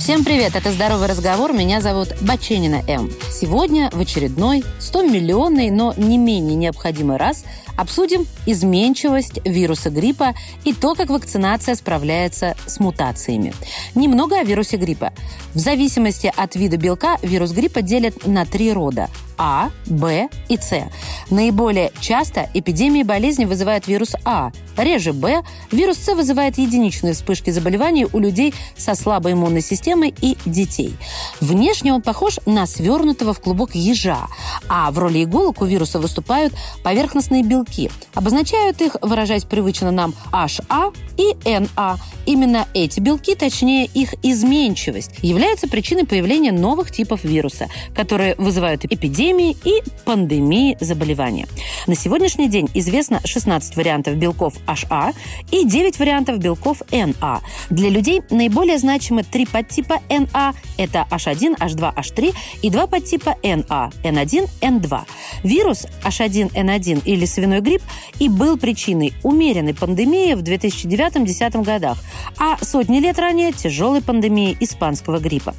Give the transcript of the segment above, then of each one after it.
Всем привет, это «Здоровый разговор», меня зовут Баченина М. Сегодня в очередной 100-миллионный, но не менее необходимый раз обсудим изменчивость вируса гриппа и то, как вакцинация справляется с мутациями. Немного о вирусе гриппа. В зависимости от вида белка вирус гриппа делят на три рода – А, Б и С. Наиболее часто эпидемии болезни вызывает вирус А, реже Б. Вирус С вызывает единичные вспышки заболеваний у людей со слабой иммунной системой и детей. Внешне он похож на свернутого в клубок ежа, а в роли иголок у вируса выступают поверхностные белки. Обозначают их, выражаясь привычно нам, HA и NA. Именно эти белки, точнее их изменчивость, являются причиной появления новых типов вируса, которые вызывают эпидемии и пандемии заболевания. На сегодняшний день известно 16 вариантов белков HA и 9 вариантов белков NA. Для людей наиболее значимы три подтипа NA – это H1, H2, H3 и два подтипа NA – N1, N2. Вирус H1N1 или свиной грипп и был причиной умеренной пандемии в 2009-2010 годах, а сотни лет ранее тяжелой пандемии испанского гриппа.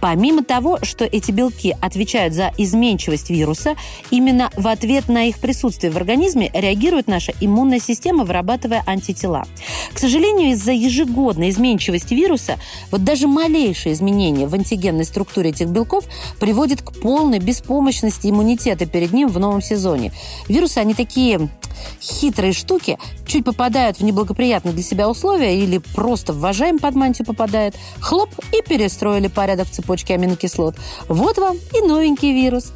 Помимо того, что эти белки отвечают за изменчивость вируса, именно в ответ на их присутствие в организме реагирует наша иммунная система, вырабатывая антитела. К сожалению, из-за ежегодной изменчивости вируса вот даже малейшие изменения в антигенной структуре этих белков приводит к полной беспомощности иммунитета перед ним в новом сезоне. Вирусы, они такие хитрые штуки, чуть попадают в неблагоприятные для себя условия или просто вважаем под мантию попадает, хлоп, и перестроили порядок в цепочке аминокислот. Вот вам и новенький вирус.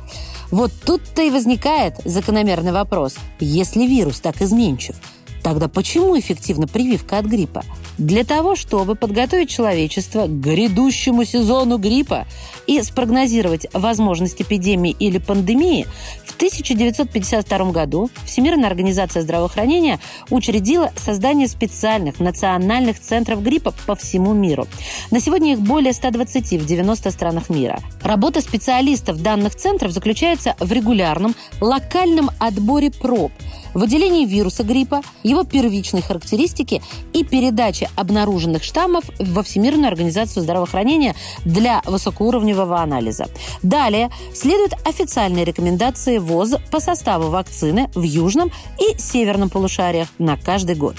Вот тут-то и возникает закономерный вопрос. Если вирус так изменчив, Тогда почему эффективна прививка от гриппа? Для того, чтобы подготовить человечество к грядущему сезону гриппа и спрогнозировать возможность эпидемии или пандемии, в 1952 году Всемирная организация здравоохранения учредила создание специальных национальных центров гриппа по всему миру. На сегодня их более 120 в 90 странах мира. Работа специалистов данных центров заключается в регулярном локальном отборе проб, выделении вируса гриппа, его первичной характеристики и передаче обнаруженных штаммов во Всемирную организацию здравоохранения для высокоуровневого анализа. Далее следуют официальные рекомендации ВОЗ по составу вакцины в южном и северном полушариях на каждый год.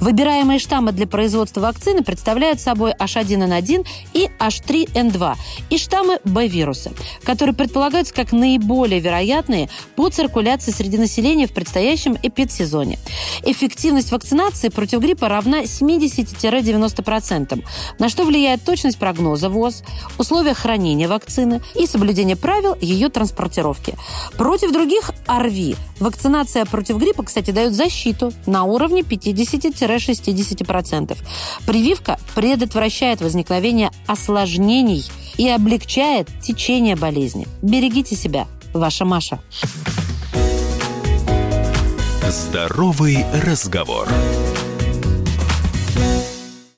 Выбираемые штаммы для производства вакцины представляют собой H1N1 и H3N2 и штаммы Б-вируса, которые предполагаются как наиболее вероятные по циркуляции среди населения в предстоящем эпидсезоне. Эффективность вакцинации против гриппа равна 70-90%, на что влияет точность прогноза ВОЗ, условия хранения вакцины и соблюдение правил ее транспортировки. Против других ОРВИ вакцинация против гриппа, кстати, дает защиту на уровне 50-60%. Прививка предотвращает возникновение осложнений и облегчает течение болезни. Берегите себя. Ваша Маша. Здоровый разговор.